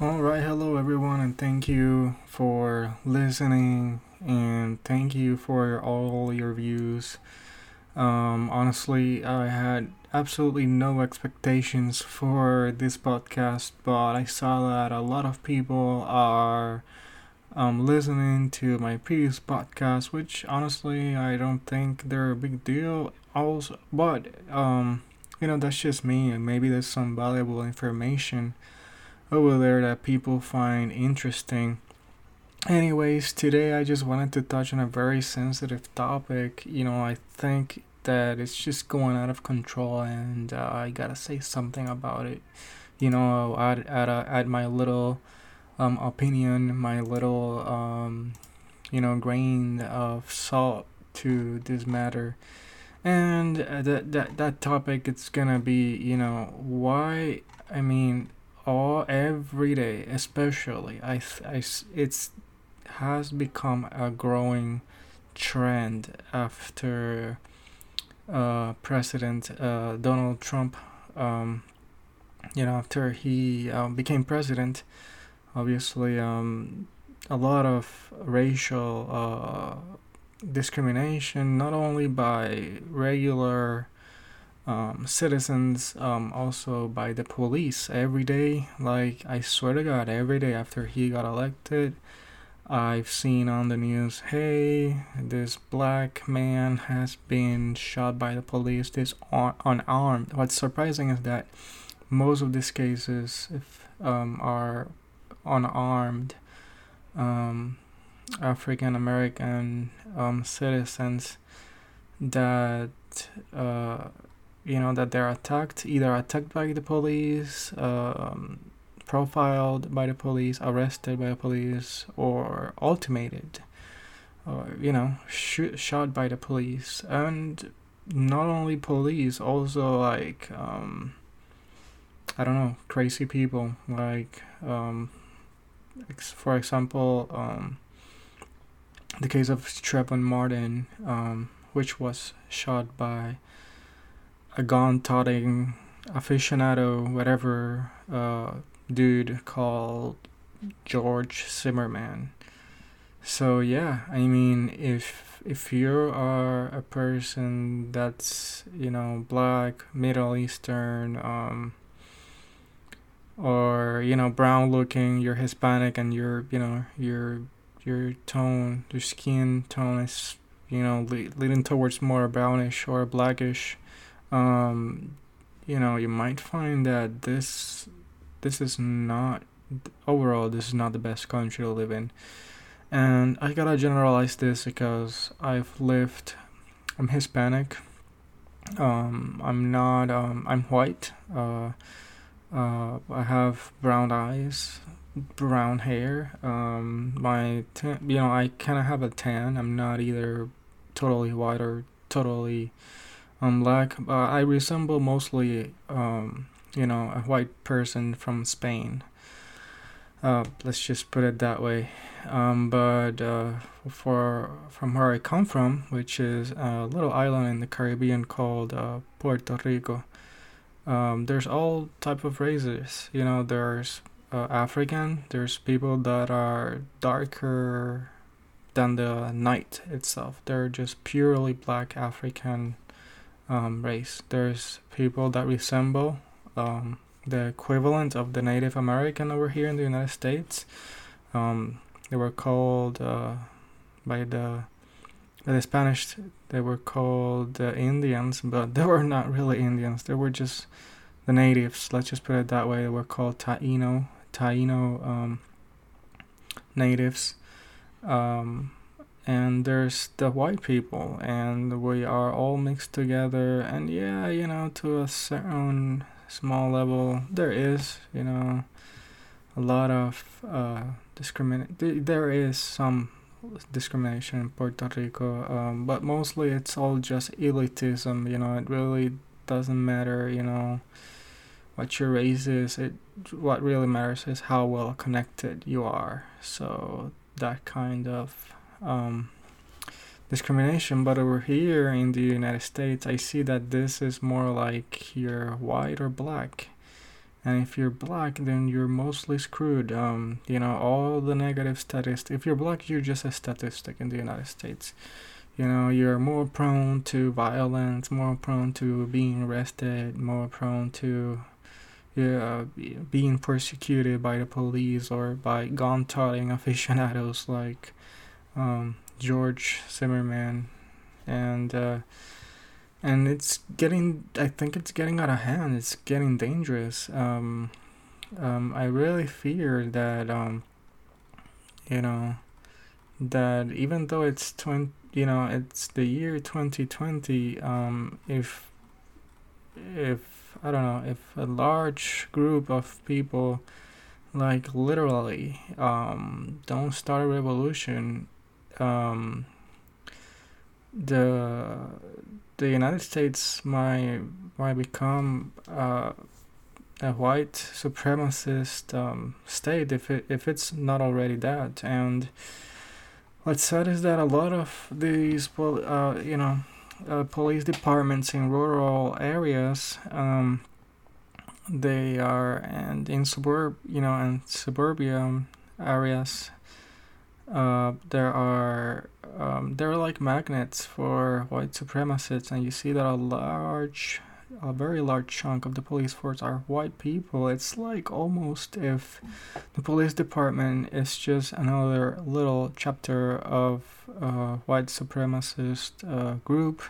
All right, hello everyone, and thank you for listening, and thank you for all your views. Um, honestly, I had absolutely no expectations for this podcast, but I saw that a lot of people are um, listening to my previous podcast, which honestly I don't think they're a big deal. Also, but um, you know that's just me, and maybe there's some valuable information over there that people find interesting. Anyways, today I just wanted to touch on a very sensitive topic. You know, I think that it's just going out of control, and uh, I gotta say something about it. You know, add add uh, my little um, opinion, my little um, you know grain of salt to this matter. And uh, that that that topic it's gonna be you know why I mean all every day especially I, I it's has become a growing trend after uh, President uh, Donald Trump um, you know after he um, became president obviously um, a lot of racial uh, discrimination not only by regular um, citizens, um, also by the police every day. Like, I swear to God, every day after he got elected, I've seen on the news, hey, this black man has been shot by the police, this un- unarmed. What's surprising is that most of these cases if, um, are unarmed um, African American um, citizens that uh, you know that they're attacked either attacked by the police um, profiled by the police arrested by the police or ultimated or you know sh- shot by the police. And not only police also like um, i don't know crazy people. Like um, ex- for example um, the case of Trayvon Martin um, which was shot by a gun toting aficionado, whatever uh, dude called George Zimmerman. So yeah, I mean, if if you are a person that's you know black, Middle Eastern, um, or you know brown looking, you're Hispanic, and you're you know your your tone, your skin tone is you know le- leading towards more brownish or blackish um, you know, you might find that this this is not overall this is not the best country to live in. And I gotta generalize this because I've lived I'm Hispanic. Um, I'm not um, I'm white. Uh, uh, I have brown eyes, brown hair. Um, my tan, you know I kind of have a tan. I'm not either totally white or totally I'm black. Uh, I resemble mostly, um, you know, a white person from Spain. Uh, let's just put it that way. Um, but uh, for from where I come from, which is a little island in the Caribbean called uh, Puerto Rico, um, there's all type of races. You know, there's uh, African. There's people that are darker than the night itself. They're just purely black African um, race. There's people that resemble um, the equivalent of the Native American over here in the United States. Um, they were called uh, by the by the Spanish. They were called uh, Indians, but they were not really Indians. They were just the natives. Let's just put it that way. They were called Taino Taino um, natives. Um, and there's the white people and we are all mixed together and yeah you know to a certain small level there is you know a lot of uh, discrimination there is some discrimination in Puerto Rico um, but mostly it's all just elitism you know it really doesn't matter you know what your race is it what really matters is how well connected you are so that kind of um, discrimination. But over here in the United States, I see that this is more like you're white or black. and if you're black then you're mostly screwed um, you know all the negative statistics if you're black you're just a statistic in the united states you know you're more prone to violence more prone to being arrested more prone to yeah, being persecuted by the police or by gun toting aficionados like um, George Zimmerman, and uh, and it's getting. I think it's getting out of hand. It's getting dangerous. Um, um, I really fear that um, you know that even though it's twenty, you know, it's the year twenty twenty. Um, if if I don't know if a large group of people like literally um, don't start a revolution um, the the United States might might become uh, a white supremacist um, state if it if it's not already that. And what's sad is that a lot of these uh, you know uh, police departments in rural areas um, they are and in suburb you know and suburbia areas uh, there are um, they're like magnets for white supremacists, and you see that a large, a very large chunk of the police force are white people. It's like almost if the police department is just another little chapter of a white supremacist uh, group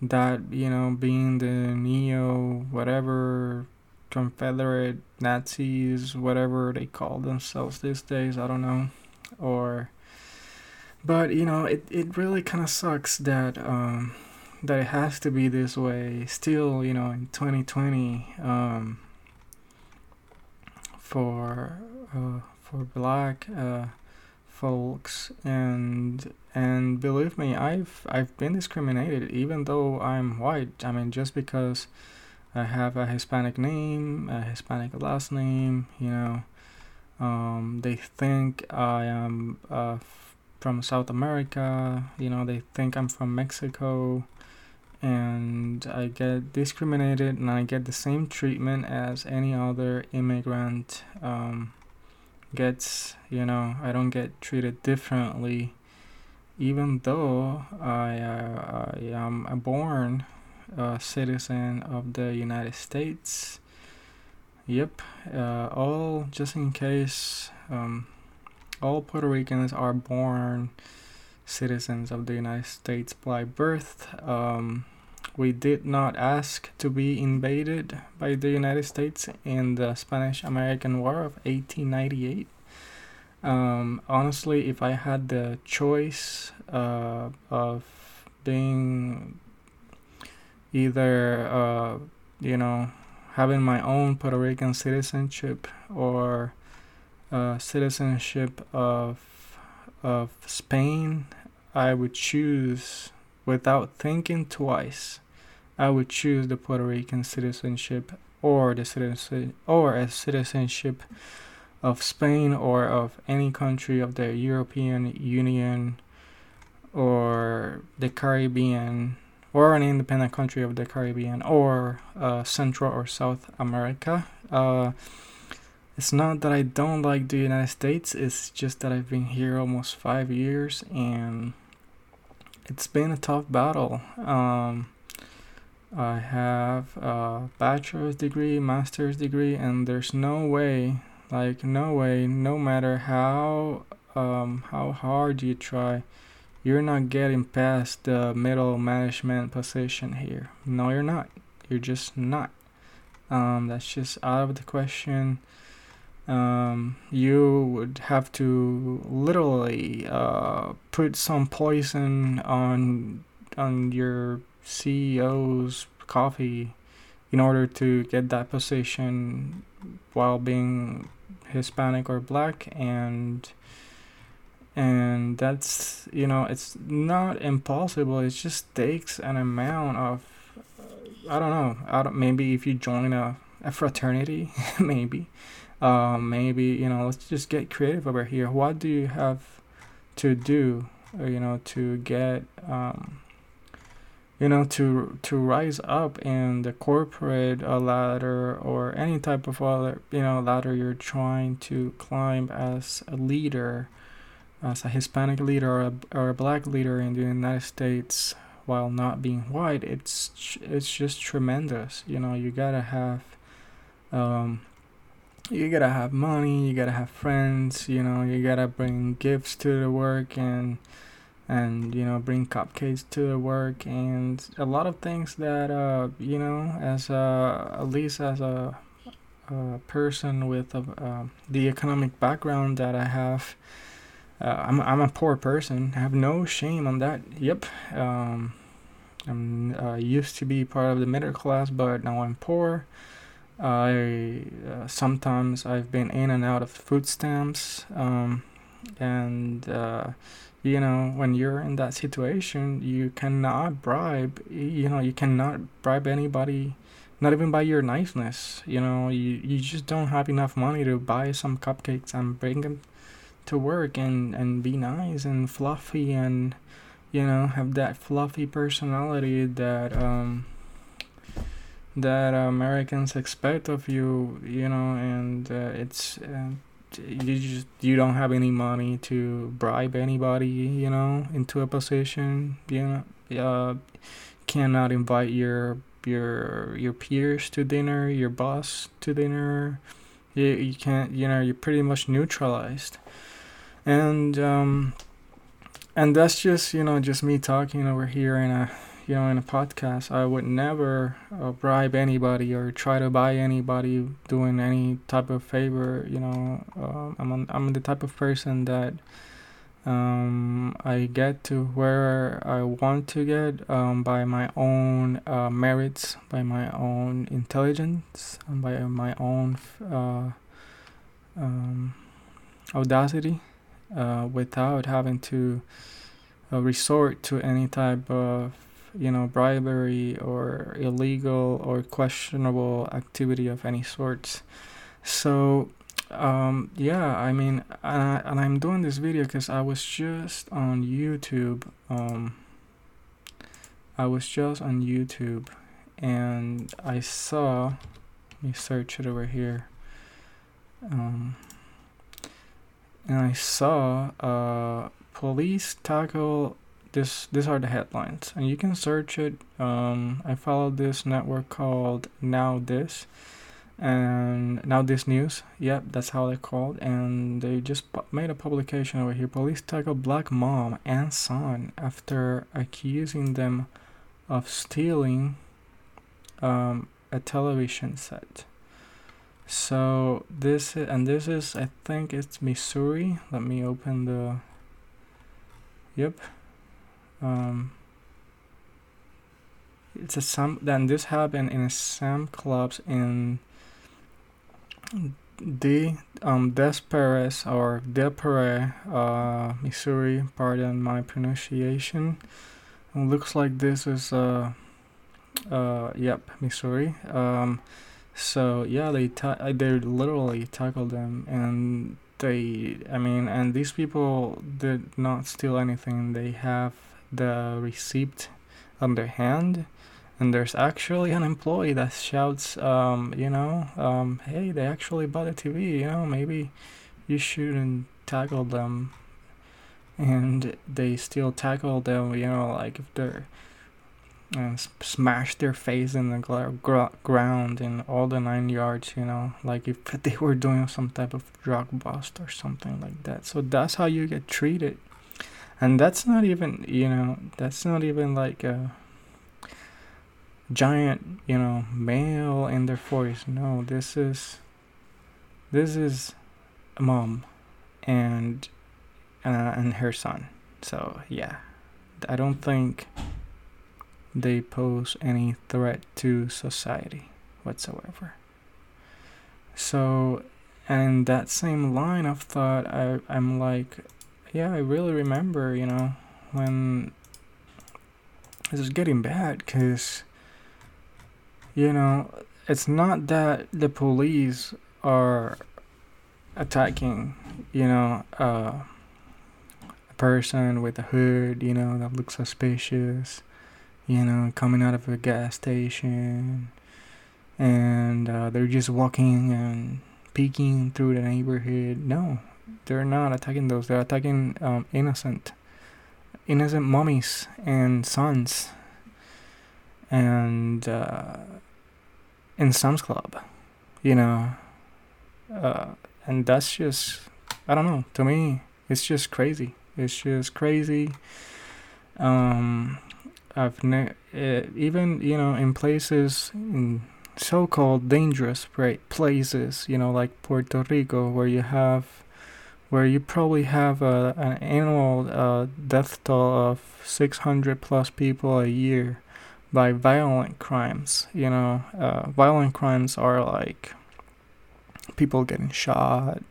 that you know being the neo whatever Confederate Nazis, whatever they call themselves these days. I don't know or but you know it, it really kind of sucks that um, that it has to be this way still you know in 2020 um, for uh, for black uh, folks. And and believe me I've I've been discriminated even though I'm white. I mean just because I have a Hispanic name a Hispanic last name you know um, they think I am uh, from South America. You know, they think I'm from Mexico, and I get discriminated, and I get the same treatment as any other immigrant um, gets. You know, I don't get treated differently, even though I, uh, I am a born uh, citizen of the United States Yep, uh, all just in case, um, all Puerto Ricans are born citizens of the United States by birth. Um, we did not ask to be invaded by the United States in the Spanish American War of 1898. Um, honestly, if I had the choice uh, of being either, uh, you know, having my own Puerto Rican citizenship or uh, citizenship of of Spain, I would choose without thinking twice. I would choose the Puerto Rican citizenship or the citizen or a citizenship of Spain or of any country of the European Union or the Caribbean or an independent country of the Caribbean or uh, Central or South America. Uh, it's not that I don't like the United States, it's just that I've been here almost five years and it's been a tough battle. Um, I have a bachelor's degree, master's degree, and there's no way, like, no way, no matter how, um, how hard you try you're not getting past the middle management position here. No, you're not. You're just not. Um, that's just out of the question. Um, you would have to literally uh, put some poison on on your CEO's coffee in order to get that position while being Hispanic or black and and that's you know it's not impossible. It just takes an amount of i don't know I don't, maybe if you join a, a fraternity maybe. Uh, maybe you know let's just get creative over here. What do you have to do uh, you know to get um, you know to to rise up in the corporate uh, ladder or any type of other you know ladder you're trying to climb as a leader as a hispanic leader or a, or a black leader in the united states while not being white it's it's just tremendous. You know you gotta have um you gotta have money you gotta have friends you know you gotta bring gifts to the work and and you know bring cupcakes to the work and a lot of things that uh you know as a at least as a, a person with a, uh, the economic background that I have uh, I'm I'm a poor person. I have no shame on that. Yep. Um I'm uh, used to be part of the middle class but now I'm poor. I uh, sometimes I've been in and out of food stamps um and uh you know when you're in that situation you cannot bribe you know you cannot bribe anybody not even by your niceness you know you, you just don't have enough money to buy some cupcakes and bring them to work and and be nice and fluffy and you know have that fluffy personality that um that Americans expect of you you know and uh, it's uh, you just you don't have any money to bribe anybody you know into a position you know uh, cannot invite your your your peers to dinner your boss to dinner. You, you can't you know you're pretty much neutralized and um and that's just you know just me talking over here in a you know in a podcast. I would never uh, bribe anybody or try to buy anybody doing any type of favor you know uh, i'm an, i'm the type of person that um, I get to where I want to get um, by my own uh, merits, by my own intelligence, and by my own uh, um, audacity, uh, without having to uh, resort to any type of you know bribery or illegal or questionable activity of any sorts. So um, yeah i mean uh, and i'm doing this video because i was just on youtube um, i was just on youtube and i saw let me search it over here um, and i saw uh, police tackle this these are the headlines. And you can search it. Um, i followed this network called NowThis. And NowThis news. Yep that's how they're called. And they just made a publication over here. Police tackle black mom and son after accusing them of stealing um, a television set so this and this is i think it's missouri let me open the yep um, it's a some then this happened in a Sam clubs in the um Des Peres or Desperate, uh, Missouri. Pardon my pronunciation. Looks like this is uh, uh, yep, Missouri. Um, so yeah, they ta- uh, they literally tackled them, and they, I mean, and these people did not steal anything. They have the receipt on their hand and there's actually an employee that shouts um, you know um, hey they actually bought a tv you know maybe you shouldn't tackle them and they still tackle them you know like if they're and smash their face in the gr- ground in all the nine yards you know like if they were doing some type of drug bust or something like that. So that's how you get treated. And that's not even you know that's not even like a giant you know male in their 40s no this is this is a mom and uh, and her son. So yeah. I don't think they pose any threat to society whatsoever. So and that same line of thought I, i'm like yeah, I really remember, you know, when this is getting bad because, you know, it's not that the police are attacking, you know, uh, a person with a hood, you know, that looks suspicious, you know, coming out of a gas station, and uh, they're just walking and peeking through the neighborhood. No, they're not attacking those. They're attacking um, innocent, innocent mummies and sons, and uh, in Sam's Club, you know, uh, and that's just I don't know. To me, it's just crazy. It's just crazy. Um, I've ne- uh, even you know in places in so-called dangerous places, you know, like Puerto Rico, where you have, where you probably have a, an annual uh, death toll of 600 plus people a year by violent crimes. You know, uh, violent crimes are like people getting shot,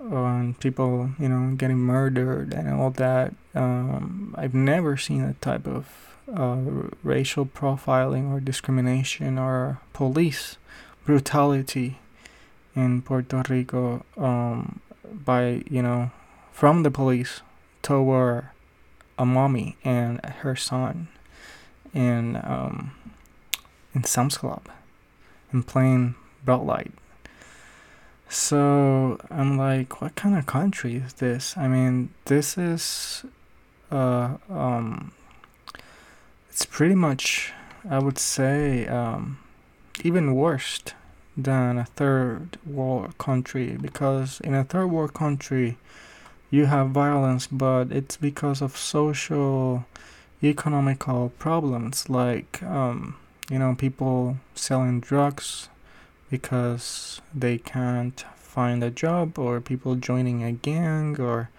and people, you know, getting murdered and all that. Um, I've never seen a type of uh, racial profiling or discrimination or police brutality in Puerto Rico um, by, you know, from the police toward a mommy and her son in um, in Sam's Club in plain bright light. So I'm like, what kind of country is this? I mean, this is uh, um, it's pretty much, I would say, um, even worse than a third world country because in a third world country you have violence, but it's because of social, economical problems like, um, you know, people selling drugs because they can't find a job, or people joining a gang, or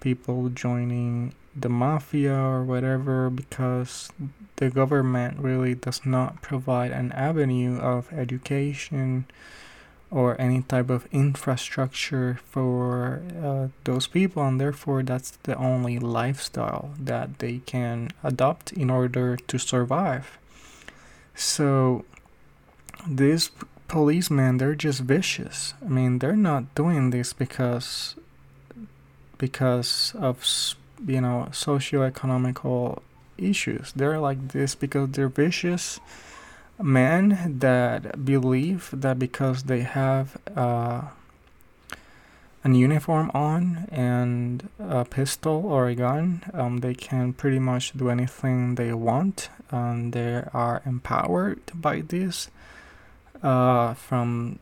people joining the mafia or whatever because the government really does not provide an avenue of education or any type of infrastructure for uh, those people and therefore that's the only lifestyle that they can adopt in order to survive. So these policemen they're just vicious. I mean they're not doing this because because of you know socio-economical issues. They're like this because they're vicious men that believe that because they have uh, an uniform on and a pistol or a gun um, they can pretty much do anything they want and they are empowered by this uh, from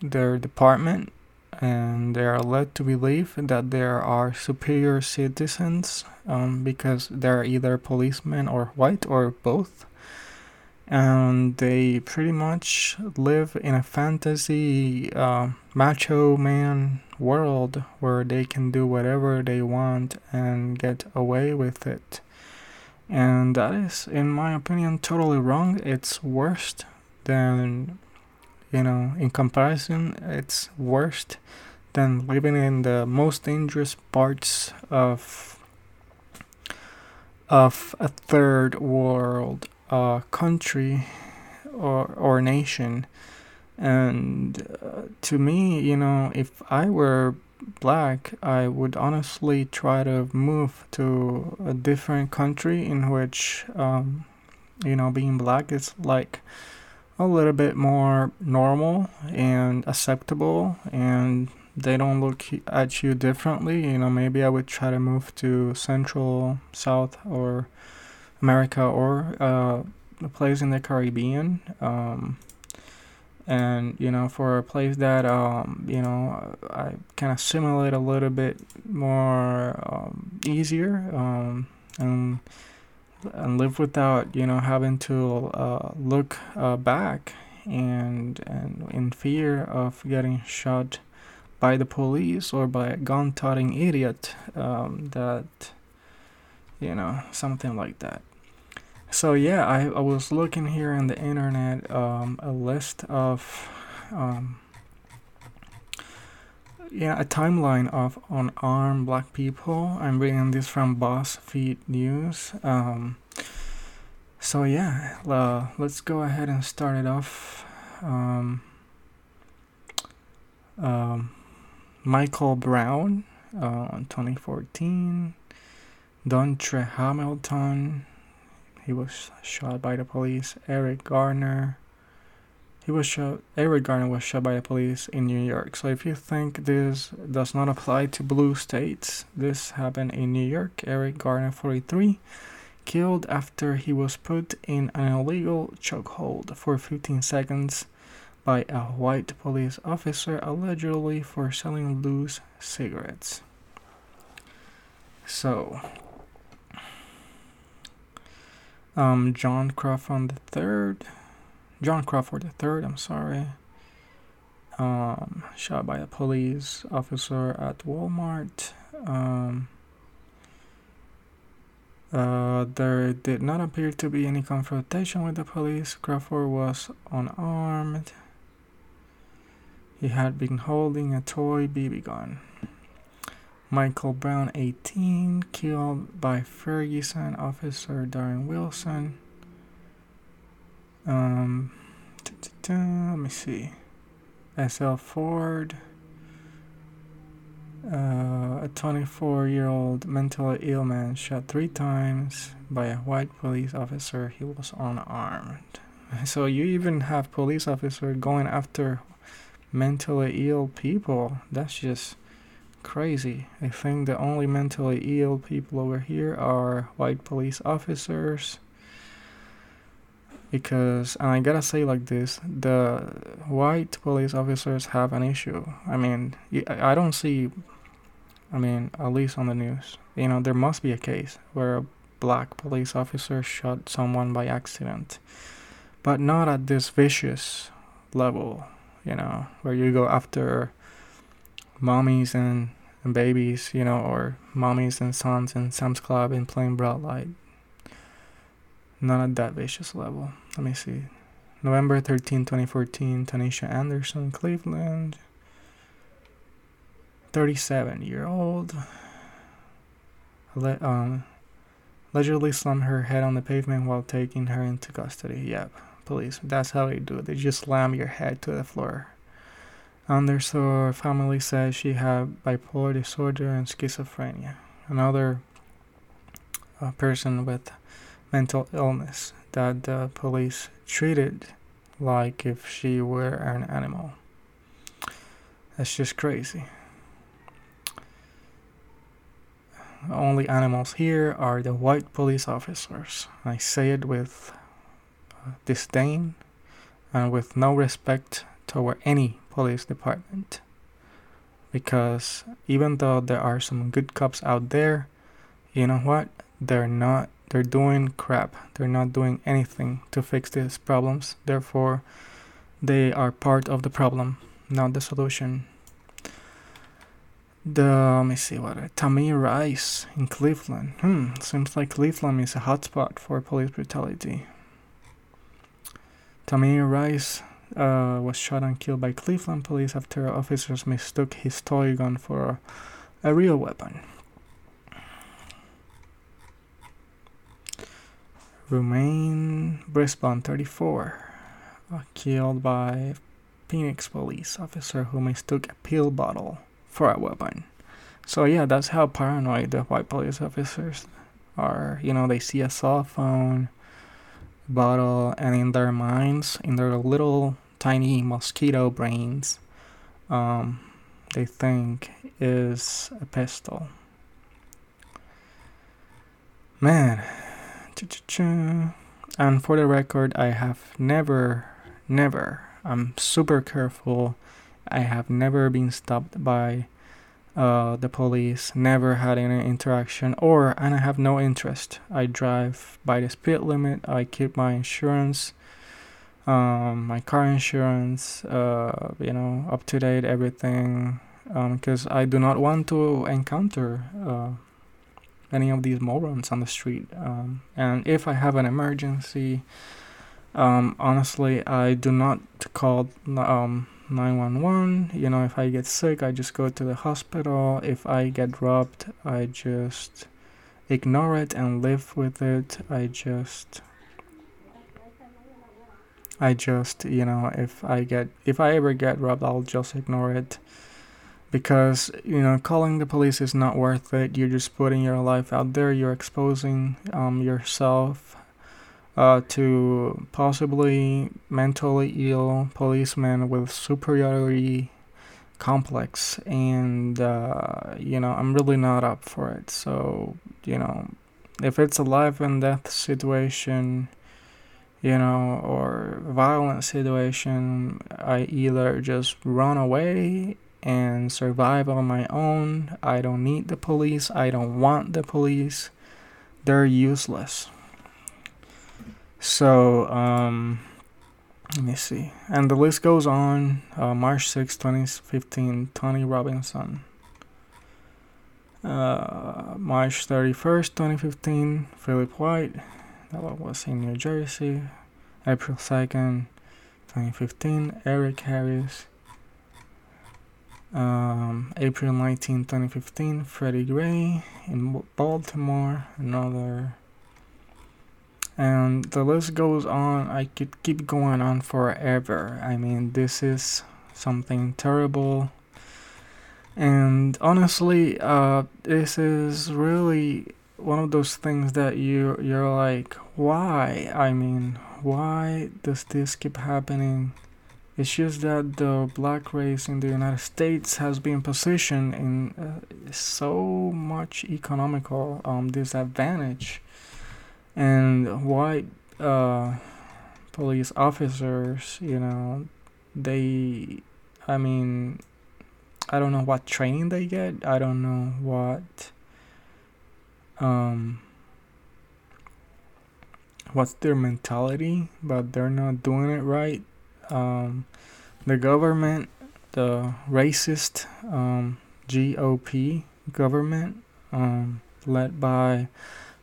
their department and they are led to believe that there are superior citizens um, because they're either policemen or white or both. And they pretty much live in a fantasy uh, macho man world where they can do whatever they want and get away with it. And that is, in my opinion, totally wrong. It's worse than you know, in comparison, it's worse than living in the most dangerous parts of of a third world uh, country or or nation. And uh, to me, you know, if I were black, I would honestly try to move to a different country in which, um, you know, being black is like a little bit more normal and acceptable and they don't look at you differently. You know maybe i would try to move to central south or america or uh, a place in the caribbean um, and you know for a place that um, you know i can assimilate a little bit more um, easier um, and and live without you know having to uh, look uh, back and and in fear of getting shot by the police or by a gun-toting idiot um, that you know something like that. So yeah I, I was looking here on the internet um, a list of um, yeah, a timeline of unarmed black people. I'm reading this from BuzzFeed News. Um, so yeah, uh, let's go ahead and start it off. Um, um, Michael Brown, uh, 2014. Dontre Hamilton, he was shot by the police. Eric Garner, he was shot. Eric Garner was shot by the police in New York. So if you think this does not apply to blue states, this happened in New York. Eric Garner, 43, killed after he was put in an illegal chokehold for 15 seconds by a white police officer allegedly for selling loose cigarettes. So, um, John Crawford III, John Crawford III, I'm sorry, um, shot by a police officer at Walmart. Um, uh, there did not appear to be any confrontation with the police. Crawford was unarmed. He had been holding a toy BB gun. Michael Brown, 18, killed by Ferguson officer Darren Wilson. Um, let me see. Ezell Ford, uh, a 24 year old mentally ill man shot three times by a white police officer. He was unarmed. So you even have police officer going after mentally ill people. That's just crazy. I think the only mentally ill people over here are white police officers. Because, and I gotta say like this, the white police officers have an issue. I mean, I don't see, I mean, at least on the news, you know, there must be a case where a black police officer shot someone by accident. But not at this vicious level, you know, where you go after mommies and, and babies, you know, or mommies and sons in Sam's Club in plain broad light. Not at that vicious level. Let me see. November 13, 2014, Tanisha Anderson, Cleveland. 37 year old. Le- um, allegedly slammed her head on the pavement while taking her into custody. Yep, police. That's how they do it. They just slam your head to the floor. Anderson family says she had bipolar disorder and schizophrenia. Another uh, person with mental illness that the police treated like if she were an animal. That's just crazy. Only animals here are the white police officers. I say it with uh, disdain and with no respect toward any police department. Because even though there are some good cops out there, you know what? They're not they're doing crap. They're not doing anything to fix these problems. Therefore, they are part of the problem, not the solution. The let me see what Tamir Rice in Cleveland. Hmm, seems like Cleveland is a hotspot for police brutality. Tamir Rice uh, was shot and killed by Cleveland police after officers mistook his toy gun for a, a real weapon. Rumain Brisbon, 34, uh, killed by Phoenix police officer who mistook a pill bottle for a weapon. So yeah, that's how paranoid the white police officers are. You know, they see a cell phone bottle and in their minds, in their little tiny mosquito brains, um, they think is a pistol. Man, and for the record, I have never, never, I'm super careful. I have never been stopped by uh, the police, never had any interaction, or, and I have no interest. I drive by the speed limit, I keep my insurance, um, my car insurance, uh, you know, up to date, everything, because um, I do not want to encounter. Uh, any of these morons on the street. Um, and if I have an emergency, um, honestly, I do not call um, 911. You know, if I get sick, I just go to the hospital. If I get robbed, I just ignore it and live with it. I just. I just, you know, if I get, if I ever get robbed, I'll just ignore it because you know calling the police is not worth it. You're just putting your life out there. You're exposing um, yourself uh, to possibly mentally ill policemen with superiority complex. And uh, you know i'm really not up for it. So you know if it's a life and death situation you know or violent situation i either just run away and survive on my own i don't need the police i don't want the police they're useless so um let me see. And the list goes on. Uh, March 6, 2015, Tony Robinson. Uh, March 31st, 2015, Philip White. That one was in New Jersey. April 2nd, 2015, Eric Harris. Um, April 19, 2015, Freddie Gray in Baltimore. Another. And the list goes on. I could keep going on forever. I mean this is something terrible. And honestly uh, this is really one of those things that you you're like why? I mean why does this keep happening it's just that the black race in the united states has been positioned in uh, so much economical um, disadvantage and white uh, police officers, you know, they, I mean, I don't know what training they get. I don't know what, um, what's their mentality, but they're not doing it right. Um, the government, the racist um, GOP government, um, led by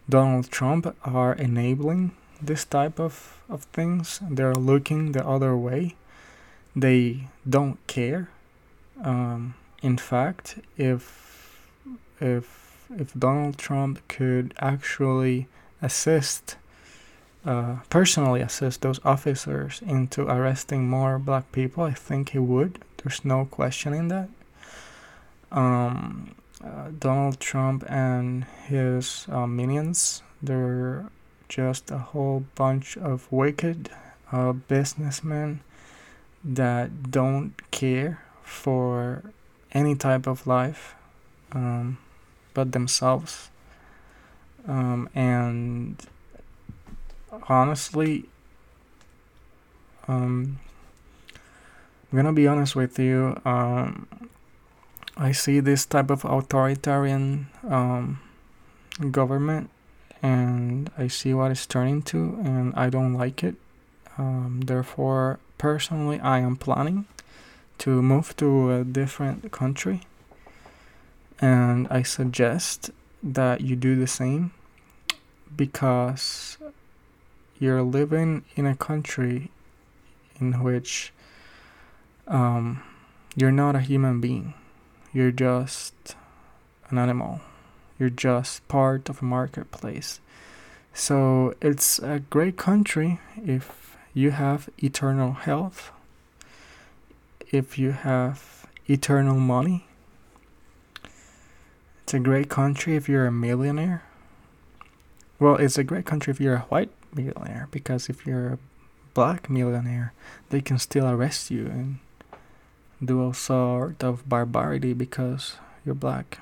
Donald Trump are enabling this type of, of things. They're looking the other way. They don't care. Um, in fact, if if if Donald Trump could actually assist, uh, personally assist those officers into arresting more black people, I think he would. There's no question in that. Um, uh, Donald Trump and his uh, minions. They're just a whole bunch of wicked uh, businessmen that don't care for any type of life um, but themselves. Um, and honestly, um, I'm gonna be honest with you. Um, I see this type of authoritarian um, government and I see what it's turning to, and I don't like it. Um, therefore, personally, I am planning to move to a different country, and I suggest that you do the same because you're living in a country in which um, you're not a human being you're just an animal. You're just part of a marketplace. So it's a great country if you have eternal health, if you have eternal money. It's a great country if you're a millionaire. Well, it's a great country if you're a white millionaire because if you're a black millionaire, they can still arrest you and do all sort of barbarity because you're black.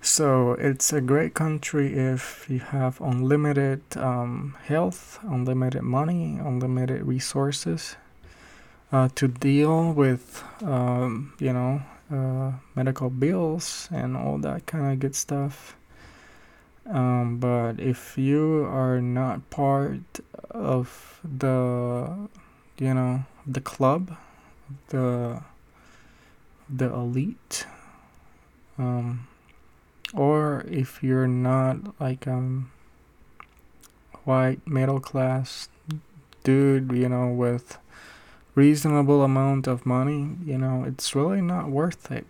So it's a great country if you have unlimited um, health, unlimited money, unlimited resources uh, to deal with, um, you know, uh, medical bills and all that kind of good stuff. Um, but if you are not part of the, you know, the club, the the elite um, or if you're not like um white middle class dude you know with reasonable amount of money you know it's really not worth it.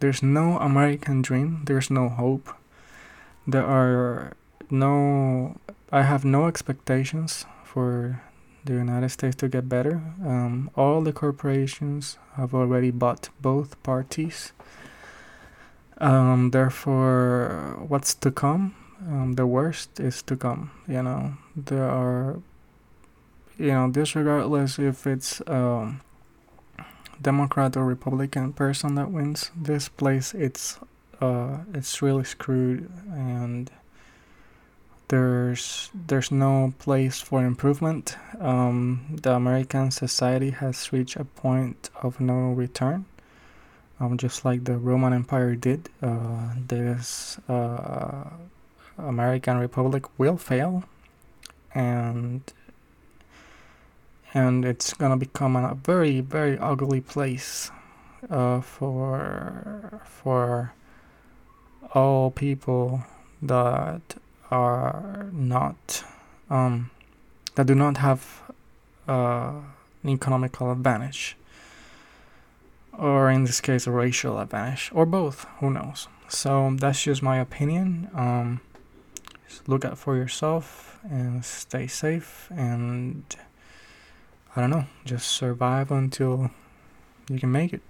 There's no american dream. There's no hope there are no i have no expectations for the United States to get better. Um, all the corporations have already bought both parties. Um, therefore, what's to come? um, the worst is to come. You know, there are, you know, disregardless if it's Democrat or Republican person that wins this place, it's uh, it's really screwed, and there's there's no place for improvement. Um, the American society has reached a point of no return. Um, just like the Roman Empire did, uh, this uh, American Republic will fail, and and it's gonna become a very very ugly place uh, for for all people that are not um, that do not have uh, an economical advantage or in this case a racial advantage or both who knows so that's just my opinion um, just look out for yourself and stay safe and I don't know, just survive until you can make it.